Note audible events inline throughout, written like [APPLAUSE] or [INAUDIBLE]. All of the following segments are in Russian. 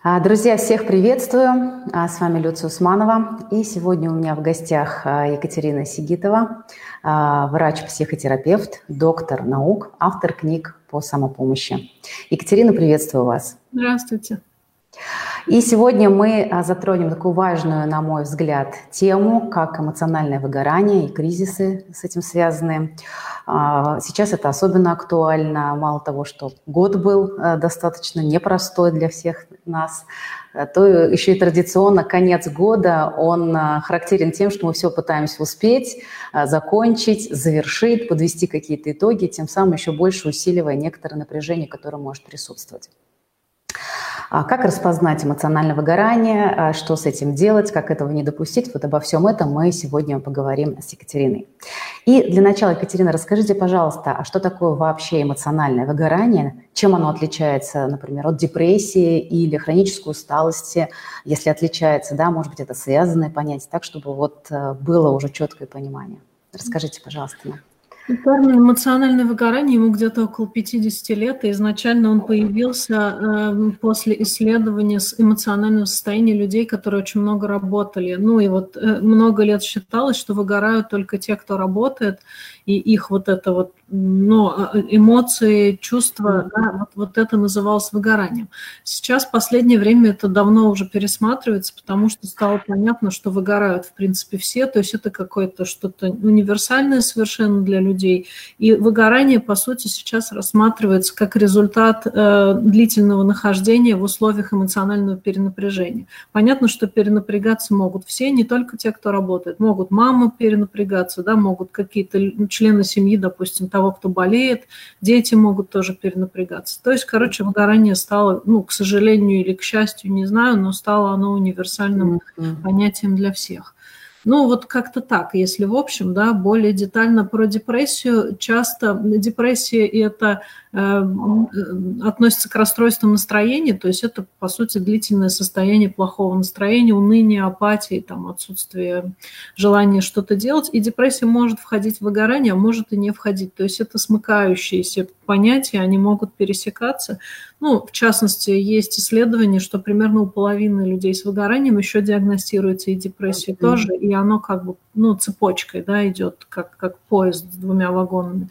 А, друзья, всех приветствую. А, с вами Люция Усманова. И сегодня у меня в гостях а, Екатерина Сигитова, врач-психотерапевт, доктор наук, автор книг по самопомощи. Екатерина, приветствую вас. Здравствуйте. И сегодня мы затронем такую важную, на мой взгляд, тему, как эмоциональное выгорание и кризисы с этим связанные. А, сейчас это особенно актуально. Мало того, что год был э, достаточно непростой для всех нас, э, то еще и традиционно конец года, он э, характерен тем, что мы все пытаемся успеть, закончить, завершить, подвести какие-то итоги, тем самым еще больше усиливая некоторое напряжение, которое может присутствовать. А как распознать эмоциональное выгорание, а что с этим делать, как этого не допустить? Вот обо всем этом мы сегодня поговорим с Екатериной. И для начала, Екатерина, расскажите, пожалуйста, а что такое вообще эмоциональное выгорание? Чем оно отличается, например, от депрессии или хронической усталости? Если отличается, да, может быть, это связанное понятие, так, чтобы вот э, было уже четкое понимание. Расскажите, пожалуйста. Нам. Термин эмоциональное выгорание ему где-то около 50 лет, и изначально он появился э, после исследования эмоционального состояния людей, которые очень много работали. Ну и вот э, много лет считалось, что выгорают только те, кто работает, и их вот это вот ну, эмоции, чувства, да, вот, вот это называлось выгоранием. Сейчас в последнее время это давно уже пересматривается, потому что стало понятно, что выгорают в принципе все, то есть это какое-то что-то универсальное совершенно для людей. И выгорание, по сути, сейчас рассматривается как результат э, длительного нахождения в условиях эмоционального перенапряжения. Понятно, что перенапрягаться могут все, не только те, кто работает. Могут мамы перенапрягаться, да, могут какие-то члены семьи, допустим, того, кто болеет, дети могут тоже перенапрягаться. То есть, короче, выгорание стало, ну, к сожалению или к счастью, не знаю, но стало оно универсальным mm-hmm. понятием для всех. Ну, вот как-то так, если в общем, да, более детально про депрессию. Часто депрессия – это относится к расстройствам настроения, то есть это, по сути, длительное состояние плохого настроения, уныния, апатии, там, отсутствие желания что-то делать. И депрессия может входить в выгорание, а может и не входить. То есть это смыкающиеся понятия, они могут пересекаться. Ну, в частности, есть исследование, что примерно у половины людей с выгоранием еще диагностируется и депрессия mm-hmm. тоже, и оно как бы ну, цепочкой да, идет, как, как поезд с двумя вагонами.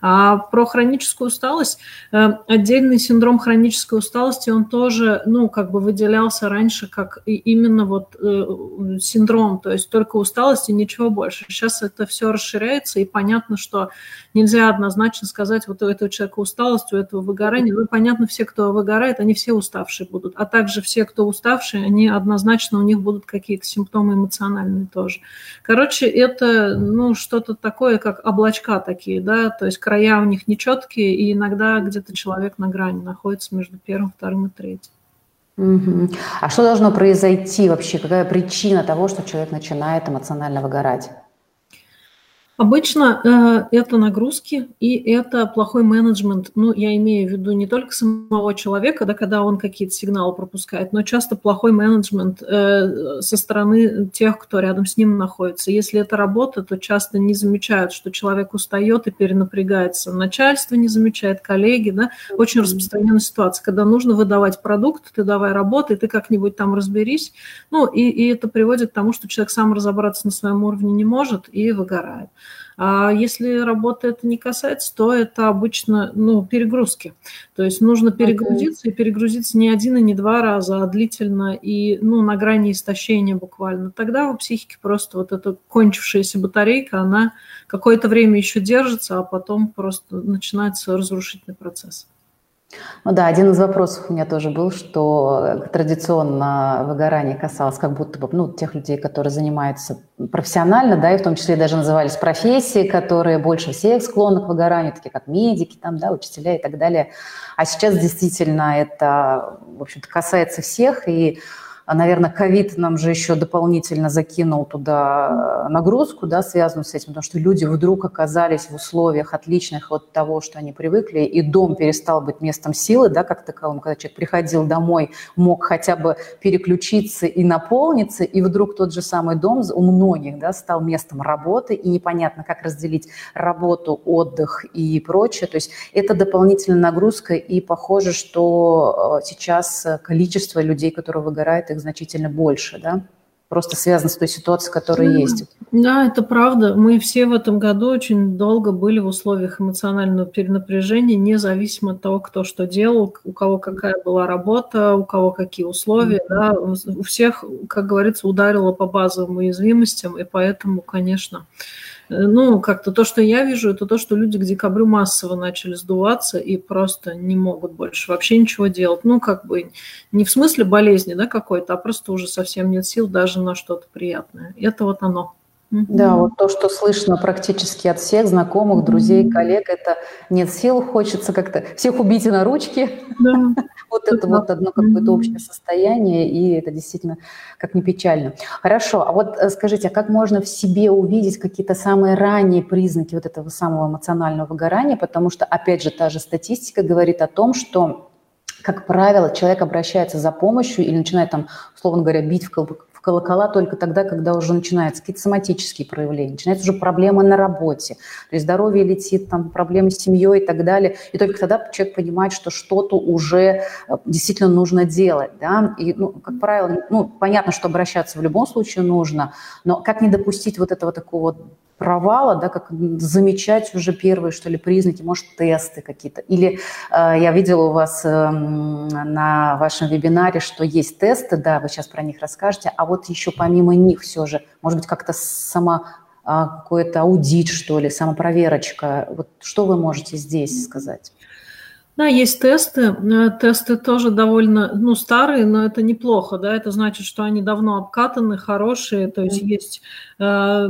А про хроническую усталость усталость. Э, отдельный синдром хронической усталости, он тоже, ну, как бы выделялся раньше как именно вот э, синдром, то есть только усталость и ничего больше. Сейчас это все расширяется, и понятно, что нельзя однозначно сказать, вот у этого человека усталость, у этого выгорание. Ну, понятно, все, кто выгорает, они все уставшие будут, а также все, кто уставшие, они однозначно, у них будут какие-то симптомы эмоциональные тоже. Короче, это, ну, что-то такое, как облачка такие, да, то есть края у них нечеткие, и иногда где-то человек на грани находится между первым, вторым и третьим. Угу. А что должно произойти вообще? Какая причина того, что человек начинает эмоционально выгорать? Обычно э, это нагрузки и это плохой менеджмент. Ну, я имею в виду не только самого человека, да, когда он какие-то сигналы пропускает, но часто плохой менеджмент э, со стороны тех, кто рядом с ним находится. Если это работа, то часто не замечают, что человек устает и перенапрягается. Начальство не замечает, коллеги, да. Очень распространенная ситуация, когда нужно выдавать продукт, ты давай работай, ты как-нибудь там разберись. Ну, и, и это приводит к тому, что человек сам разобраться на своем уровне не может и выгорает. А если работа это не касается, то это обычно ну, перегрузки. То есть нужно перегрузиться и перегрузиться не один и не два раза, а длительно и ну, на грани истощения буквально. Тогда у психики просто вот эта кончившаяся батарейка, она какое-то время еще держится, а потом просто начинается разрушительный процесс. Ну да, один из вопросов у меня тоже был, что традиционно выгорание касалось как будто бы ну, тех людей, которые занимаются профессионально, да, и в том числе даже назывались профессии, которые больше всех склонны к выгоранию, такие как медики, там, да, учителя и так далее. А сейчас действительно это, в общем-то, касается всех, и а, наверное, ковид нам же еще дополнительно закинул туда э, нагрузку, да, связанную с этим, потому что люди вдруг оказались в условиях отличных от того, что они привыкли, и дом перестал быть местом силы, да, как таковым, когда человек приходил домой, мог хотя бы переключиться и наполниться, и вдруг тот же самый дом у многих, да, стал местом работы, и непонятно, как разделить работу, отдых и прочее. То есть это дополнительная нагрузка, и похоже, что э, сейчас количество людей, которые выгорают, их значительно больше, да? Просто связано с той ситуацией, которая да, есть. Да, это правда. Мы все в этом году очень долго были в условиях эмоционального перенапряжения, независимо от того, кто что делал, у кого какая была работа, у кого какие условия. Да, у всех, как говорится, ударило по базовым уязвимостям, и поэтому, конечно, ну, как-то то, что я вижу, это то, что люди к декабрю массово начали сдуваться и просто не могут больше вообще ничего делать. Ну, как бы не в смысле болезни, да, какой-то, а просто уже совсем нет сил даже на что-то приятное. Это вот оно. Да, вот то, что слышно практически от всех знакомых, друзей, коллег, это нет сил, хочется как-то всех убить и на ручки. Да. [LAUGHS] Вот это вот одно какое-то общее состояние, и это действительно как не печально. Хорошо, а вот э, скажите, а как можно в себе увидеть какие-то самые ранние признаки вот этого самого эмоционального выгорания? Потому что, опять же, та же статистика говорит о том, что как правило, человек обращается за помощью или начинает там, условно говоря, бить в колокола только тогда, когда уже начинаются какие-то соматические проявления, начинаются уже проблемы на работе, то есть здоровье летит, там проблемы с семьей и так далее. И только тогда человек понимает, что что-то уже э, действительно нужно делать. Да? И, ну, как правило, ну, понятно, что обращаться в любом случае нужно, но как не допустить вот этого такого провала, да, как замечать уже первые, что ли, признаки, может, тесты какие-то. Или э, я видела у вас э, на вашем вебинаре, что есть тесты, да, вы сейчас про них расскажете, а вот еще помимо них все же, может быть, как-то сама э, какой-то аудит, что ли, самопроверочка. Вот что вы можете здесь сказать? Да, есть тесты. Э, тесты тоже довольно, ну, старые, но это неплохо, да, это значит, что они давно обкатаны, хорошие, то есть есть э,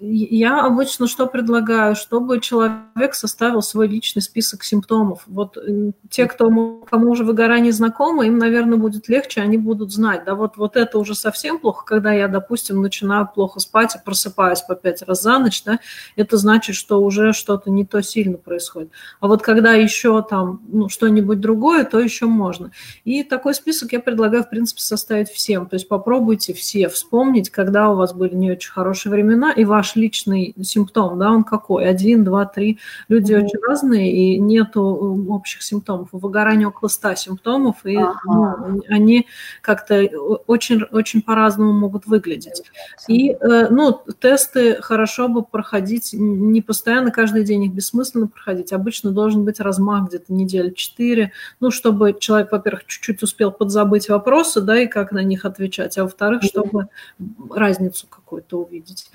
я обычно что предлагаю? Чтобы человек составил свой личный список симптомов. Вот те, кто, кому уже выгорание знакомо, им, наверное, будет легче, они будут знать. Да, вот, вот это уже совсем плохо, когда я, допустим, начинаю плохо спать и просыпаюсь по пять раз за ночь, да, это значит, что уже что-то не то сильно происходит. А вот когда еще там ну, что-нибудь другое, то еще можно. И такой список я предлагаю, в принципе, составить всем. То есть попробуйте все вспомнить, когда у вас были не очень хорошие времена, и ваш личный симптом, да, он какой? Один, два, три. Люди mm-hmm. очень разные, и нету общих симптомов. У выгорания около ста симптомов, и ага. ну, они как-то очень, очень по-разному могут выглядеть. И, э, ну, тесты хорошо бы проходить не постоянно, каждый день их бессмысленно проходить. Обычно должен быть размах где-то недель четыре, ну, чтобы человек, во-первых, чуть-чуть успел подзабыть вопросы, да, и как на них отвечать, а во-вторых, чтобы разницу какую-то увидеть.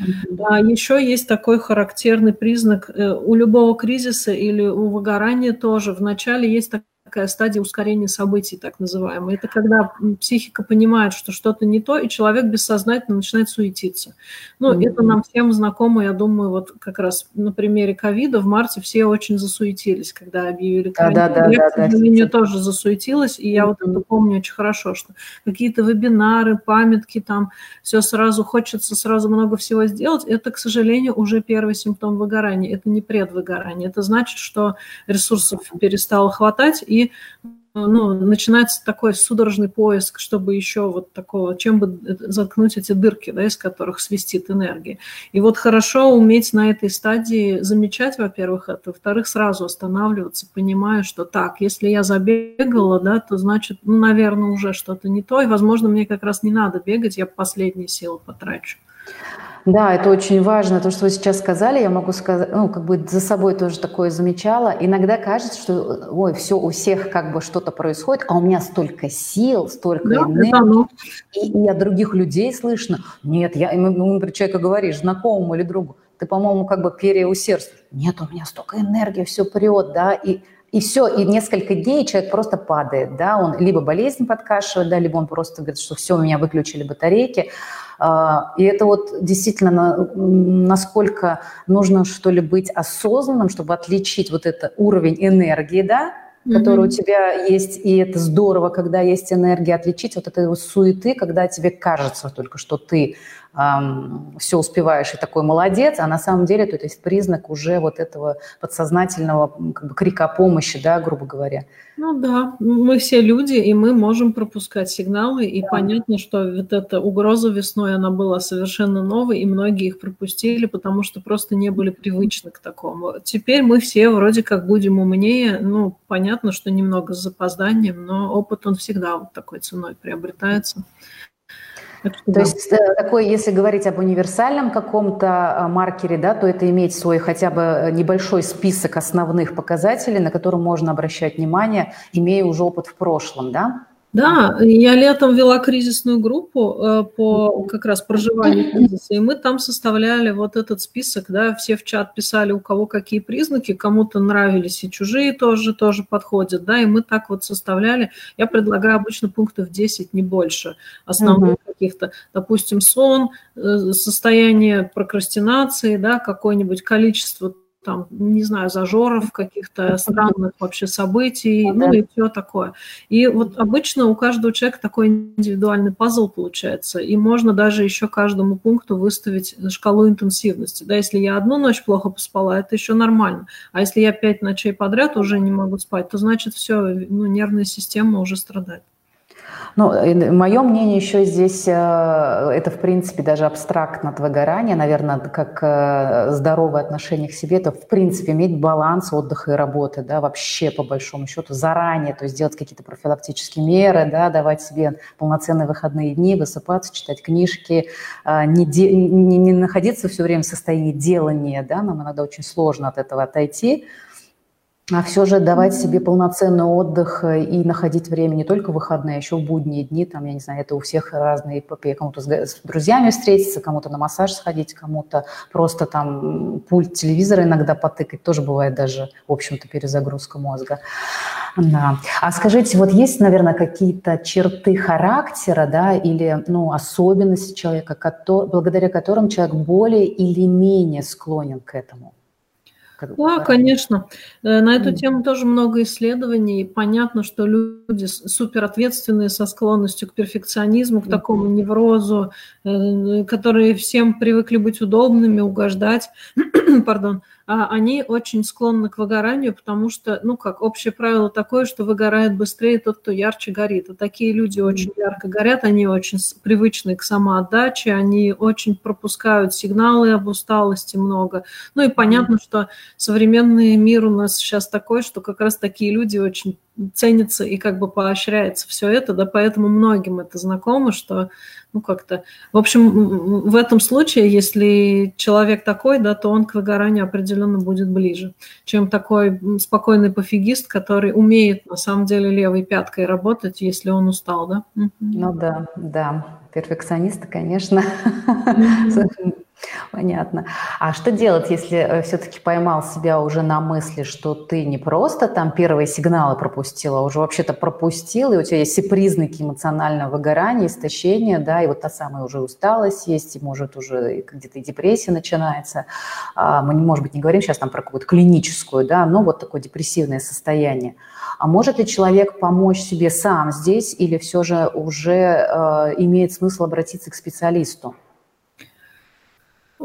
А еще есть такой характерный признак э, у любого кризиса или у выгорания тоже. Вначале есть так такая стадия ускорения событий, так называемая. Это когда психика понимает, что что-то не то, и человек бессознательно начинает суетиться. Ну, mm-hmm. это нам всем знакомо, я думаю, вот как раз на примере ковида в марте все очень засуетились, когда объявили ковид. Да, да, я, да, к сожалению, да, тоже засуетилась, и я mm-hmm. вот это помню очень хорошо, что какие-то вебинары, памятки, там все сразу, хочется сразу много всего сделать. Это, к сожалению, уже первый симптом выгорания. Это не предвыгорание. Это значит, что ресурсов перестало хватать, и ну, начинается такой судорожный поиск, чтобы еще вот такого, чем бы заткнуть эти дырки, да, из которых свистит энергия. И вот хорошо уметь на этой стадии замечать, во-первых, это, во-вторых, сразу останавливаться, понимая, что так, если я забегала, да, то значит, ну, наверное, уже что-то не то, и, возможно, мне как раз не надо бегать, я последние силы потрачу. Да, это очень важно. То, что вы сейчас сказали, я могу сказать, ну, как бы за собой тоже такое замечала. Иногда кажется, что, ой, все, у всех как бы что-то происходит, а у меня столько сил, столько да, энергии. И, и от других людей слышно, нет, я, ну, например, человека говоришь, знакомому или другу, ты, по-моему, как бы переусердствуешь. Нет, у меня столько энергии, все прет, да, и и все, и несколько дней человек просто падает, да, он либо болезнь подкашивает, да, либо он просто говорит, что все, у меня выключили батарейки, и это вот действительно насколько нужно, что ли, быть осознанным, чтобы отличить вот этот уровень энергии, да, mm-hmm. у тебя есть, и это здорово, когда есть энергия, отличить вот этой суеты, когда тебе кажется только, что ты эм, все успеваешь и такой молодец, а на самом деле то есть признак уже вот этого подсознательного как бы, крика помощи, да, грубо говоря. Ну да, мы все люди, и мы можем пропускать сигналы, и да. понятно, что вот эта угроза весной, она была совершенно новой, и многие их пропустили, потому что просто не были привычны к такому. Теперь мы все вроде как будем умнее, ну, понятно, что немного с запозданием, но опыт, он всегда вот такой ценой приобретается. То да. есть э, такой, если говорить об универсальном каком-то э, маркере, да, то это иметь свой хотя бы э, небольшой список основных показателей, на которые можно обращать внимание, имея уже опыт в прошлом, да? Да, я летом вела кризисную группу э, по как раз проживанию кризиса, и мы там составляли вот этот список, да, все в чат писали, у кого какие признаки, кому-то нравились и чужие тоже, тоже подходят, да, и мы так вот составляли. Я предлагаю обычно пунктов 10, не больше, основных uh-huh. каких-то, допустим, сон, э, состояние прокрастинации, да, какое-нибудь количество там, не знаю, зажоров, каких-то странных вообще событий, ну и все такое. И вот обычно у каждого человека такой индивидуальный пазл получается, и можно даже еще каждому пункту выставить шкалу интенсивности. Да, если я одну ночь плохо поспала, это еще нормально. А если я пять ночей подряд уже не могу спать, то значит все, ну, нервная система уже страдает. Ну, мое мнение еще здесь, э, это в принципе даже абстрактно от выгорания, наверное, как э, здоровое отношение к себе, это в принципе иметь баланс отдыха и работы, да, вообще по большому счету заранее, то есть делать какие-то профилактические меры, да, давать себе полноценные выходные дни, высыпаться, читать книжки, э, не, де, не, не находиться все время в состоянии делания, да, нам иногда очень сложно от этого отойти, а все же давать себе полноценный отдых э, и находить время не только в выходные, а еще в будние дни, там, я не знаю, это у всех разные эпопеи, кому-то с друзьями встретиться, кому-то на массаж сходить, кому-то просто там пульт телевизора иногда потыкать, тоже бывает даже, в общем-то, перезагрузка мозга. Да. А скажите, вот есть, наверное, какие-то черты характера, да, или, ну, особенности человека, благодаря которым человек более или менее склонен к этому? Да, конечно. Э, на эту тему тоже много исследований. Понятно, что люди суперответственные со склонностью к перфекционизму, к такому неврозу, э, которые всем привыкли быть удобными, угождать, [CLEARS THROAT] пардон, они очень склонны к выгоранию, потому что, ну как, общее правило такое, что выгорает быстрее тот, кто ярче горит. А такие люди очень ярко горят, они очень привычны к самоотдаче, они очень пропускают сигналы об усталости много. Ну и понятно, что современный мир у нас сейчас такой, что как раз такие люди очень ценится и как бы поощряется все это, да, поэтому многим это знакомо, что, ну, как-то, в общем, в этом случае, если человек такой, да, то он к выгоранию определенно будет ближе, чем такой спокойный пофигист, который умеет, на самом деле, левой пяткой работать, если он устал, да? Ну да, да, перфекционисты, конечно. Понятно. А что делать, если э, все-таки поймал себя уже на мысли, что ты не просто там первые сигналы пропустила, а уже вообще-то пропустил, и у тебя есть все признаки эмоционального выгорания, истощения, да, и вот та самая уже усталость есть, и может уже где-то и депрессия начинается. А, мы, может быть, не говорим сейчас там про какую-то клиническую, да, но вот такое депрессивное состояние. А может ли человек помочь себе сам здесь, или все же уже э, имеет смысл обратиться к специалисту?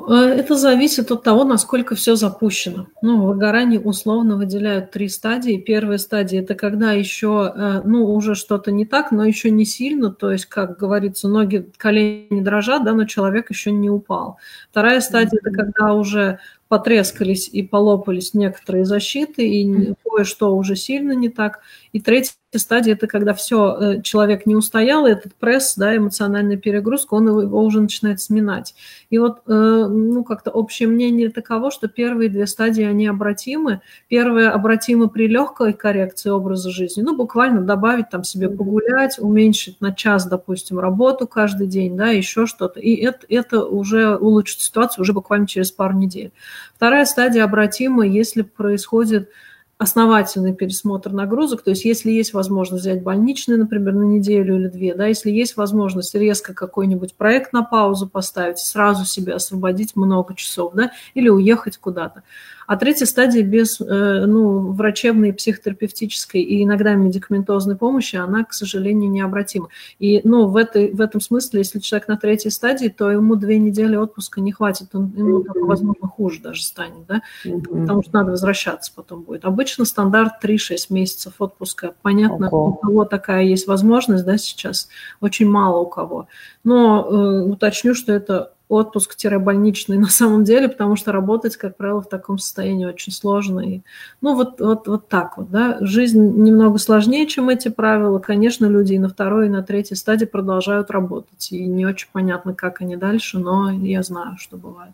Э, это зависит от того, насколько все запущено. Ну, в выгорании условно выделяют три стадии. Первая стадия – это когда еще, э, ну, уже что-то не так, но еще не сильно, то есть, как говорится, ноги, колени дрожат, да, но человек еще не упал. Вторая стадия – это когда уже потрескались и полопались некоторые защиты, и кое-что уже сильно не так. И третья стадия – это когда все, э, человек не устоял, и этот пресс, да, эмоциональная перегрузка, он его, его уже начинает сминать. И вот, э, ну, как-то общее мнение таково, что первые две стадии, они обратимы. Первая обратима при легкой коррекции образа жизни, ну, буквально добавить там себе погулять, уменьшить на час, допустим, работу каждый день, да, еще что-то. И это, это уже улучшит ситуацию уже буквально через пару недель. Вторая стадия обратима, если происходит основательный пересмотр нагрузок, то есть если есть возможность взять больничный, например, на неделю или две, да, если есть возможность резко какой-нибудь проект на паузу поставить, сразу себе освободить много часов, да, или уехать куда-то. А третья стадия без э, ну, врачебной, психотерапевтической и иногда медикаментозной помощи, она, к сожалению, необратима. И ну, в, этой, в этом смысле, если человек на третьей стадии, то ему две недели отпуска не хватит, он, ему, возможно, хуже даже станет, да? потому что надо возвращаться потом будет. Обычно стандарт 3-6 месяцев отпуска. Понятно, Ого. у кого такая есть возможность, да, сейчас очень мало у кого. Но э, уточню, что это отпуск-больничный на самом деле, потому что работать, как правило, в таком состоянии очень сложно. И, ну, вот, вот, вот так вот, да. Жизнь немного сложнее, чем эти правила. Конечно, люди и на второй, и на третьей стадии продолжают работать. И не очень понятно, как они дальше, но я знаю, что бывает.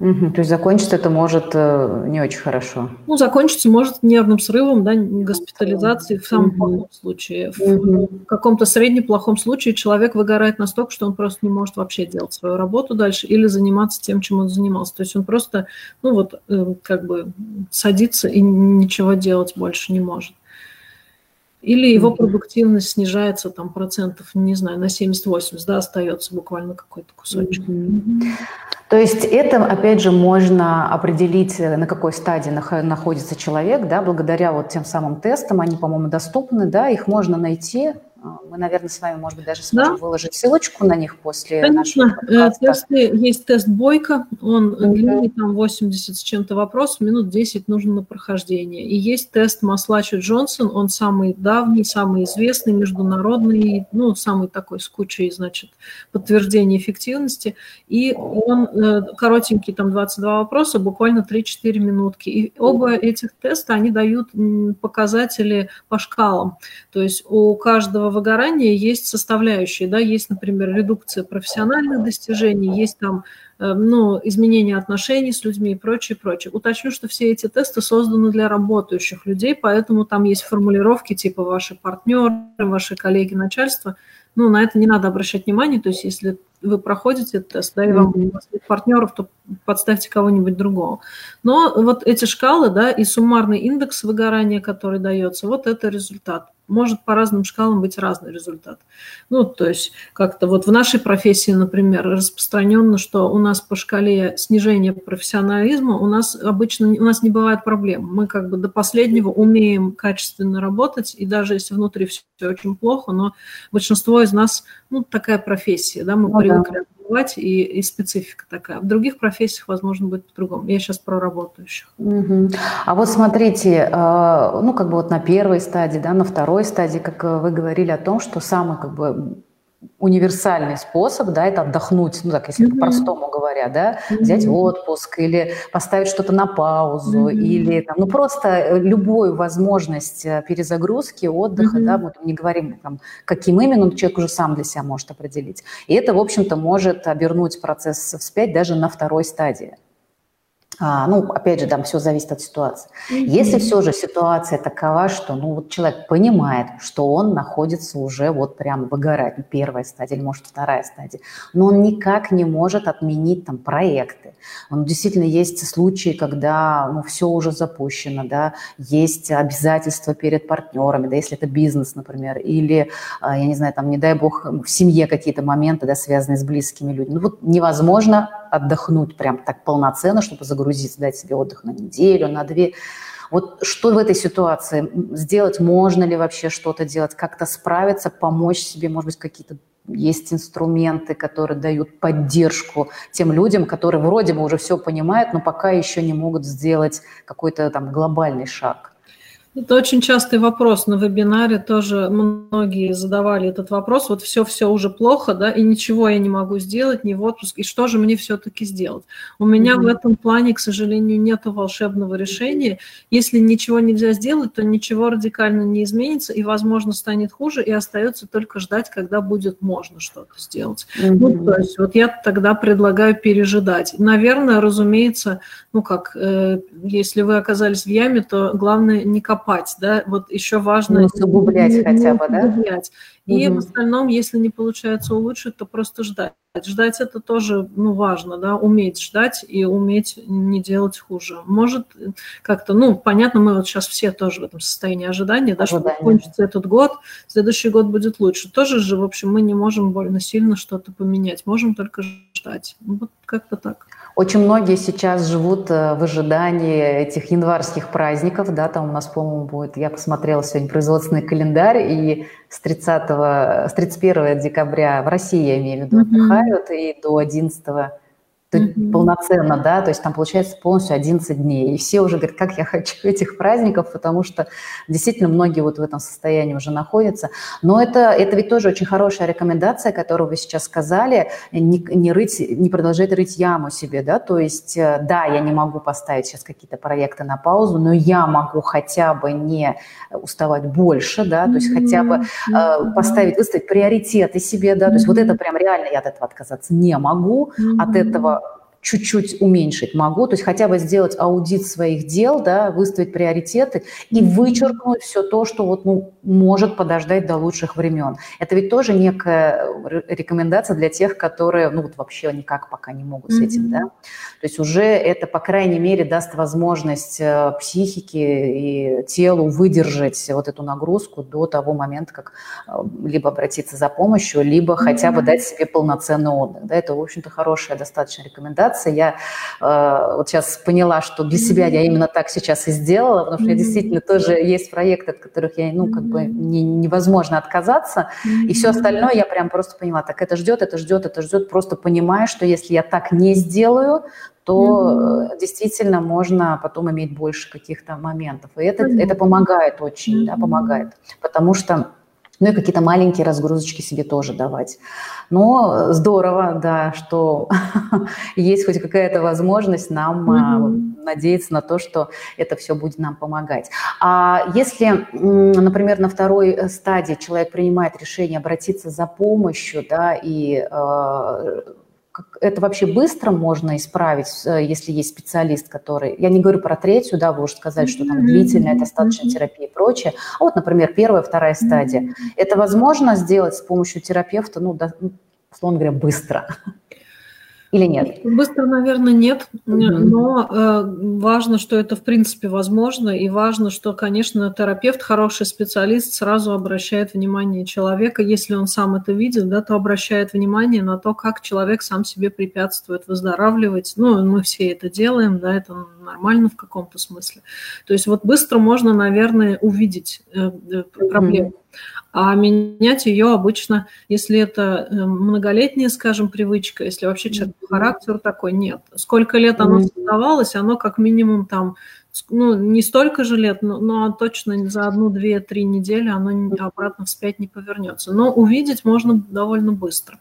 Угу, то есть закончиться это может э, не очень хорошо. Ну, закончиться может нервным срывом, да, госпитализацией в самом угу. плохом случае. В, угу. каком-то средне плохом случае человек выгорает настолько, что он просто не может вообще делать свою работу дальше или заниматься тем, чем он занимался. То есть он просто, ну вот, э, как бы садится и ничего делать больше не может. Или его продуктивность снижается там процентов, не знаю, на 70-80, да, остается буквально какой-то кусочек. Mm-hmm. То есть это, опять же, можно определить, на какой стадии находится человек, да, благодаря вот тем самым тестам, они, по-моему, доступны, да, их можно найти, мы, наверное, с вами, может быть, даже сможем да. выложить ссылочку на них после Конечно. нашего э, подкаста. Тесты, есть тест Бойко, он mm-hmm. длинный, там 80 с чем-то вопросов, минут 10 нужно на прохождение. И есть тест Маслача Джонсон, он самый давний, самый известный, международный, ну, самый такой с кучей, значит, подтверждений эффективности. И он э, коротенький, там 22 вопроса, буквально 3-4 минутки. И оба этих теста, они дают показатели по шкалам. То есть у каждого выгорания есть составляющие, да, есть, например, редукция профессиональных достижений, есть там э, ну, изменение отношений с людьми и прочее, прочее. Уточню, что все эти тесты созданы для работающих людей, поэтому там есть формулировки типа ваши партнеры, ваши коллеги, начальство. Ну, на это не надо обращать внимание, то есть если вы проходите этот тест, да, и вам mm-hmm. нет партнеров, то подставьте кого-нибудь другого. Но вот эти шкалы, да, и суммарный индекс выгорания, который дается, вот это результат может по разным шкалам быть разный результат. Ну, то есть как-то вот в нашей профессии, например, распространенно, что у нас по шкале снижения профессионализма у нас обычно у нас не бывает проблем. Мы как бы до последнего умеем качественно работать, и даже если внутри все очень плохо, но большинство из нас, ну, такая профессия, да, мы ну, привыкли да бывать, и, и специфика такая. В других профессиях, возможно, будет по-другому. Я сейчас про работающих. Угу. А вот смотрите, э, ну, как бы вот на первой стадии, да, на второй стадии, как вы говорили о том, что самый, как бы, универсальный способ, да, это отдохнуть, ну так, если mm-hmm. по-простому говоря, да, mm-hmm. взять отпуск или поставить что-то на паузу, mm-hmm. или там, ну просто э, любую возможность э, перезагрузки, отдыха, mm-hmm. да, мы там не говорим, там, каким именно, человек уже сам для себя может определить. И это, в общем-то, может обернуть процесс вспять даже на второй стадии. А, ну, опять же, там все зависит от ситуации. Mm-hmm. Если все же ситуация такова, что ну, вот человек понимает, что он находится уже вот прям выгорать, ну, первая стадия или, может, вторая стадия, но он никак не может отменить там проекты. Он действительно есть случаи, когда ну, все уже запущено, да, есть обязательства перед партнерами, да, если это бизнес, например, или, а, я не знаю, там, не дай бог, в семье какие-то моменты, да, связанные с близкими людьми. Ну, вот невозможно отдохнуть прям так полноценно, чтобы загрузиться, дать себе отдых на неделю, на две. Вот что в этой ситуации сделать? Можно ли вообще что-то делать? Как-то справиться, помочь себе? Может быть, какие-то есть инструменты, которые дают поддержку тем людям, которые вроде бы уже все понимают, но пока еще не могут сделать какой-то там глобальный шаг. Это очень частый вопрос на вебинаре, тоже многие задавали этот вопрос. Вот все-все уже плохо, да, и ничего я не могу сделать, ни в отпуск, и что же мне все-таки сделать? У меня mm-hmm. в этом плане, к сожалению, нет волшебного решения. Если ничего нельзя сделать, то ничего радикально не изменится, и, возможно, станет хуже, и остается только ждать, когда будет можно что-то сделать. Mm-hmm. Ну, то есть вот я тогда предлагаю пережидать. Наверное, разумеется, ну как, э, если вы оказались в яме, то главное не копать копать, да, вот еще важно... Не усугублять не, хотя бы, да? Усугублять. И угу. в остальном, если не получается улучшить, то просто ждать. Ждать это тоже, ну, важно, да, уметь ждать и уметь не делать хуже. Может как-то, ну, понятно, мы вот сейчас все тоже в этом состоянии ожидания, да, Ожидание. что кончится этот год, следующий год будет лучше. Тоже же, в общем, мы не можем больно сильно что-то поменять, можем только ждать. Вот как-то так. Очень многие сейчас живут э, в ожидании этих январских праздников, да, там у нас, по-моему, будет, я посмотрела сегодня производственный календарь, и с 30, с 31 декабря в России, я имею в виду, отдыхают, и до 11 mm-hmm. полноценно, да, то есть там получается полностью 11 дней. И все уже говорят, как я хочу [LAUGHS] этих праздников, потому что действительно многие вот в этом состоянии уже находятся. Но это, это ведь тоже очень хорошая рекомендация, которую вы сейчас сказали, не, не, рыть, не продолжать рыть яму себе, да, то есть э, да, я не могу поставить сейчас какие-то проекты на паузу, но я могу хотя бы не уставать больше, да, то есть mm-hmm. хотя бы э, поставить, выставить приоритеты себе, да, то есть mm-hmm. вот это прям реально я от этого отказаться не могу, mm-hmm. от этого чуть-чуть уменьшить могу, то есть хотя бы сделать аудит своих дел, да, выставить приоритеты и вычеркнуть все то, что вот, ну, может подождать до лучших времен. Это ведь тоже некая рекомендация для тех, которые, ну, вот вообще никак пока не могут с этим, mm-hmm. да. То есть уже это, по крайней мере, даст возможность э, психике и телу выдержать вот эту нагрузку до того момента, как э, либо обратиться за помощью, либо mm-hmm. хотя бы дать себе полноценный отдых. Да, это, в общем-то, хорошая достаточно рекомендация. Я э, вот сейчас поняла, что для себя я именно так сейчас и сделала, потому что я действительно тоже есть проекты, от которых я, ну, как бы не, невозможно отказаться, и все остальное я прям просто поняла, так это ждет, это ждет, это ждет, просто понимая, что если я так не сделаю, то mm-hmm. действительно можно потом иметь больше каких-то моментов. И это, mm-hmm. это помогает очень, mm-hmm. да, помогает. Потому что ну и какие-то маленькие разгрузочки себе тоже давать. Но здорово, да, что [LAUGHS] есть хоть какая-то возможность нам mm-hmm. надеяться на то, что это все будет нам помогать. А если, например, на второй э, стадии человек принимает решение обратиться за помощью, да, и э, это вообще быстро можно исправить, э, если есть специалист, который... Я не говорю про третью, да, вы уже сказали, что там длительная достаточно терапия и прочее. А вот, например, первая, вторая стадия. Это возможно сделать с помощью терапевта, ну, да, ну, условно говоря, быстро? Или нет? Быстро, наверное, нет, но э, важно, что это в принципе возможно, и важно, что, конечно, терапевт, хороший специалист, сразу обращает внимание человека, если он сам это видит, да, то обращает внимание на то, как человек сам себе препятствует выздоравливать. Ну, мы все это делаем, да, это нормально в каком-то смысле. То есть вот быстро можно, наверное, увидеть э, э проблему. А менять ее обычно, если это э, многолетняя, скажем, привычка, если вообще человек по характеру такой, нет. Сколько лет оно создавалось, оно как минимум там ну, не столько же лет, но, но точно за одну, две, три недели оно обратно вспять не повернется. Но увидеть можно довольно быстро.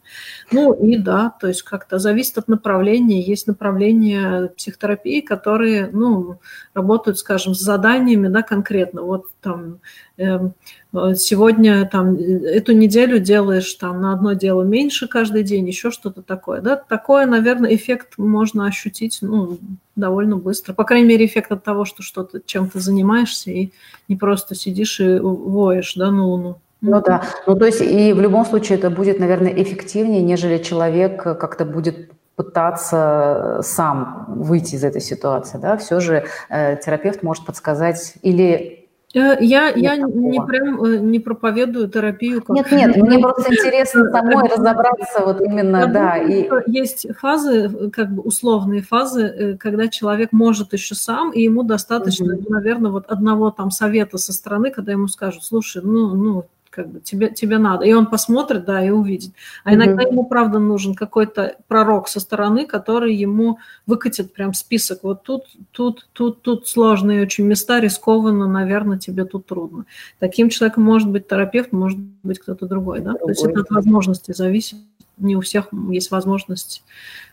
Ну и да, то есть как-то зависит от направления. Есть направления психотерапии, которые, ну, работают, скажем, с заданиями, да, конкретно. Вот там эм, сегодня там эту неделю делаешь там на одно дело меньше каждый день, еще что-то такое. Да? Такое, наверное, эффект можно ощутить ну, довольно быстро. По крайней мере, эффект от того, что что-то чем-то занимаешься и не просто сидишь и воешь да, на Луну. Ну да, ну то есть и в любом случае это будет, наверное, эффективнее, нежели человек как-то будет пытаться сам выйти из этой ситуации, да, все же э, терапевт может подсказать или Э, я, я не прям э, не проповедую терапию. Как... Нет, нет, мне [LAUGHS] просто интересно самой разобраться вот именно, да. И... Есть фазы, как бы условные фазы, э, когда человек может еще сам, и ему достаточно, угу. наверное, вот одного там совета со стороны, когда ему скажут, слушай, ну, ну, как бы тебе, тебе надо. И он посмотрит, да, и увидит. А иногда ему, правда, нужен какой-то пророк со стороны, который ему выкатит прям список. Вот тут, тут, тут, тут сложные очень места, рискованно, наверное, тебе тут трудно. Таким человеком может быть терапевт, может быть кто-то другой, да? Другой. То есть это от возможности зависит. Не у всех есть возможность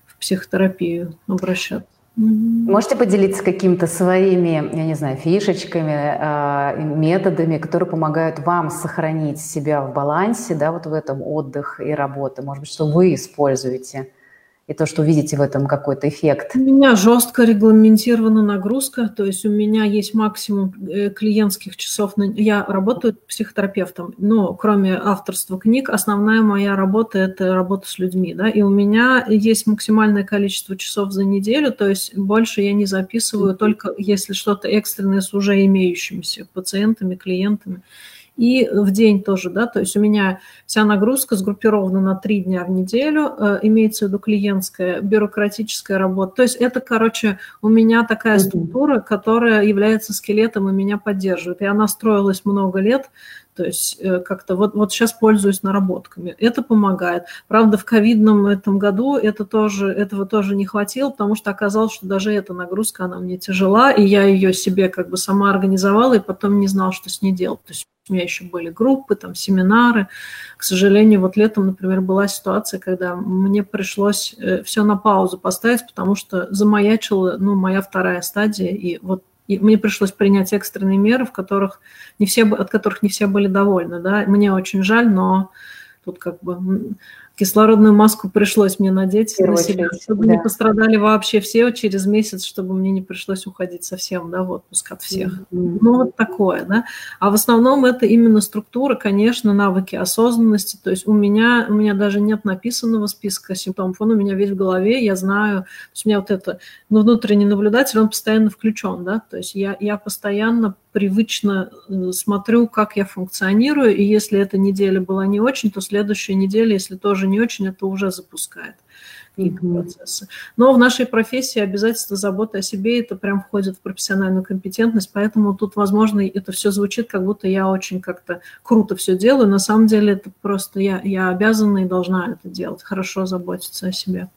в психотерапию обращаться. Можете поделиться какими-то своими, я не знаю, фишечками, а, методами, которые помогают вам сохранить себя в балансе, да, вот в этом отдых и работа? Может быть, что вы используете? И то, что видите в этом какой-то эффект? У меня жестко регламентирована нагрузка, то есть у меня есть максимум э, клиентских часов. Я работаю психотерапевтом, но кроме авторства книг, основная моя работа – это работа с людьми. Да? И у меня есть максимальное количество часов за неделю, то есть больше я не записываю, только если что-то экстренное с уже имеющимися пациентами, клиентами и в день тоже, да, то есть у меня вся нагрузка сгруппирована на три дня в неделю, э, имеется в виду клиентская, бюрократическая работа. То есть это, короче, у меня такая структура, которая является скелетом и меня поддерживает. И она строилась много лет, то есть э, как-то вот, вот сейчас пользуюсь наработками. Это помогает. Правда, в ковидном этом году это тоже, этого тоже не хватило, потому что оказалось, что даже эта нагрузка, она мне тяжела, и я ее себе как бы сама организовала, и потом не знала, что с ней делать. То есть у меня еще были группы, там, семинары. К сожалению, вот летом, например, была ситуация, когда мне пришлось э, все на паузу поставить, потому что замаячила, ну, моя вторая стадия, и вот и мне пришлось принять экстренные меры, в которых не все, от которых не все были довольны. Да? Мне очень жаль, но тут как бы кислородную маску пришлось мне надеть на себя, чтобы да. не пострадали вообще все через месяц, чтобы мне не пришлось уходить совсем да, в отпуск от всех. Mm-hmm. Ну, вот такое, да. А в основном это именно структура, конечно, навыки осознанности. То есть у меня, у меня даже нет написанного списка симптомов, он у меня весь в голове, я знаю, то есть у меня вот это, ну, внутренний наблюдатель, он постоянно включен, да, то есть я, я постоянно привычно э, смотрю, как я функционирую, и если эта неделя была не очень, то следующая неделя, если тоже не очень, это уже запускает какие-то mm-hmm. процессы. Но в нашей профессии обязательство заботы о себе это прям входит в профессиональную компетентность, поэтому тут, возможно, это все звучит, как будто я очень как-то круто все делаю. На самом деле это просто я, я обязана и должна это делать, хорошо заботиться о себе.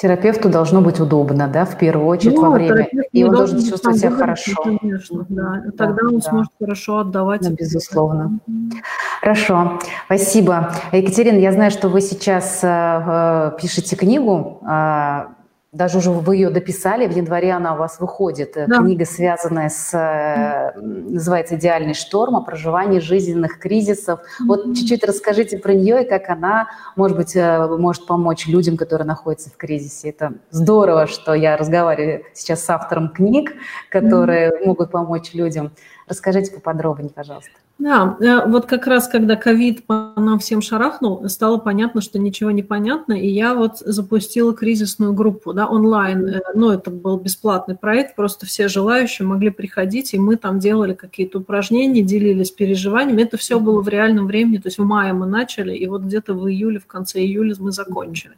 Терапевту должно быть удобно, да, в первую очередь ну, во время, и он должен чувствовать себя хорошо. Конечно, да. Тогда да, он да. сможет хорошо отдавать. Да, безусловно. Хорошо, спасибо. Екатерина, я знаю, что вы сейчас э, э пишете книгу. Э, даже уже вы ее дописали, в январе она у вас выходит. Э, да. Книга, связанная с, э, называется «Идеальный шторм» о проживании жизненных кризисов. Mm-hmm. Вот чуть-чуть расскажите про нее и как она, может быть, э, может помочь людям, которые находятся в кризисе. Это здорово, что я разговариваю сейчас с автором книг, которые mm-hmm. могут помочь людям. Расскажите поподробнее, пожалуйста. Да, э, вот как раз когда ковид по нам всем шарахнул, стало понятно, что ничего не понятно, и я вот запустила кризисную группу, да, онлайн, э, ну, это был бесплатный проект, просто все желающие могли приходить, и мы там делали какие-то упражнения, делились переживаниями, это все было в реальном времени, то есть в мае мы начали, и вот где-то в июле, в конце июля мы закончили.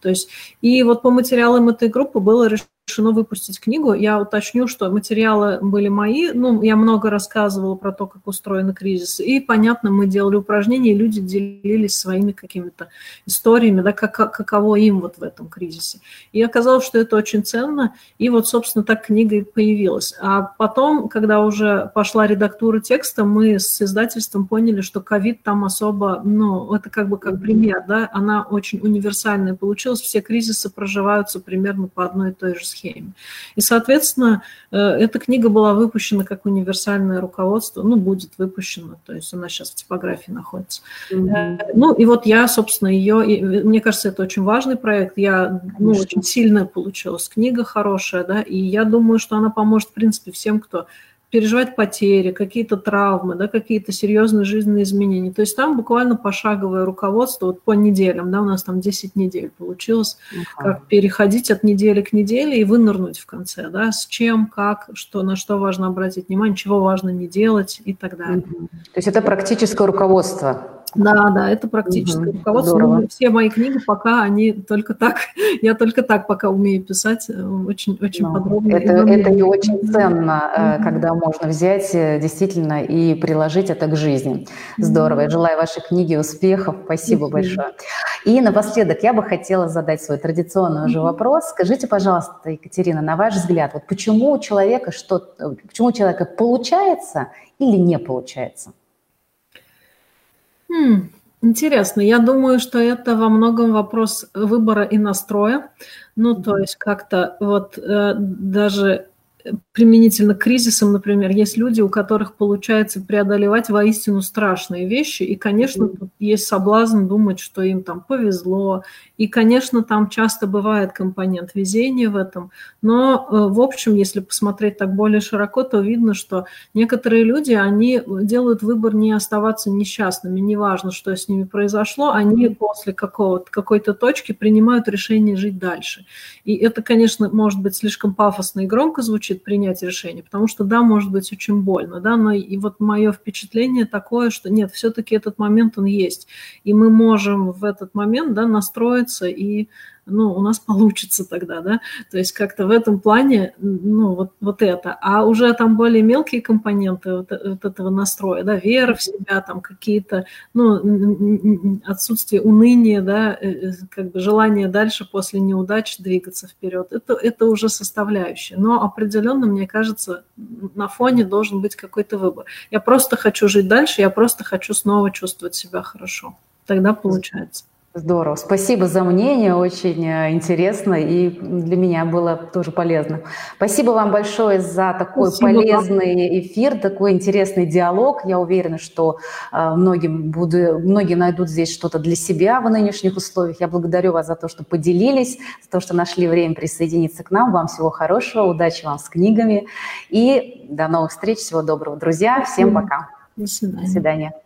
То есть, и вот по материалам этой группы было решено решено выпустить книгу. Я уточню, что материалы были мои. Ну, я много рассказывала про то, как устроены кризисы. И, понятно, мы делали упражнения, и люди делились своими какими-то историями, да, как, каково им вот в этом кризисе. И оказалось, что это очень ценно. И вот, собственно, так книга и появилась. А потом, когда уже пошла редактура текста, мы с издательством поняли, что ковид там особо, ну, это как бы как пример, да, она очень универсальная получилась. Все кризисы проживаются примерно по одной и той же схеме. И, соответственно, э, эта книга была выпущена как универсальное руководство, ну, будет выпущена, то есть она сейчас в типографии находится. Mm-hmm. Ну, и вот я, собственно, ее, и, мне кажется, это очень важный проект, я, ну, очень сильно получилась книга хорошая, да, и я думаю, что она поможет, в принципе, всем, кто переживать потери, какие-то травмы, да, какие-то серьезные жизненные изменения. То есть там буквально пошаговое руководство вот по неделям, да, у нас там 10 недель получилось, uh-huh. как переходить от недели к неделе и вынырнуть в конце, да, с чем, как, что, на что важно обратить внимание, чего важно не делать и так далее. Uh-huh. То есть это практическое руководство да, да, это практическое угу, руководство. Ну, все мои книги пока они только так, [LAUGHS] я только так пока умею писать, очень, очень ну, подробно. Это, это и очень ценно, угу. когда можно взять э, действительно и приложить это к жизни. Здорово. Я желаю вашей книге успехов. Спасибо, Спасибо. большое. И напоследок я бы хотела задать свой традиционный уже вопрос. Скажите, пожалуйста, Екатерина, на ваш взгляд, вот почему у человека что, почему у человека получается или не получается? Хм, интересно. Я думаю, что это во многом вопрос выбора и настроя. Ну, то есть как-то вот э, даже применительно к кризисам, например, есть люди, у которых получается преодолевать воистину страшные вещи, и, конечно, тут есть соблазн думать, что им там повезло, и, конечно, там часто бывает компонент везения в этом, но, э, в общем, если посмотреть так более широко, то видно, что некоторые люди, они делают выбор не оставаться несчастными, неважно, что с ними произошло, они после какого-то, какой-то точки принимают решение жить дальше. И это, конечно, может быть слишком пафосно и громко звучит, получит принять решение, потому что да, может быть очень больно, да, но и вот мое впечатление такое, что нет, все-таки этот момент он есть, и мы можем в этот момент, да, настроиться и ну, у нас получится тогда, да, то есть как-то в этом плане, ну, вот, вот это, а уже там более мелкие компоненты вот, вот этого настроя, да, вера в себя, там какие-то, ну, отсутствие уныния, да, э, э, как бы желание дальше после неудач двигаться вперед, это, это уже составляющая, но определенно, мне кажется, на фоне должен быть какой-то выбор. Я просто хочу жить дальше, я просто хочу снова чувствовать себя хорошо, тогда получается. Здорово. Спасибо за мнение, очень э, интересно и для меня было тоже полезно. Спасибо вам большое за такой Спасибо полезный вам. эфир, такой интересный диалог. Я уверена, что э, многим буду, многие найдут здесь что-то для себя в нынешних условиях. Я благодарю вас за то, что поделились, за то, что нашли время присоединиться к нам. Вам всего хорошего, удачи вам с книгами и до новых встреч, всего доброго. Друзья, всем пока. До свидания. До свидания.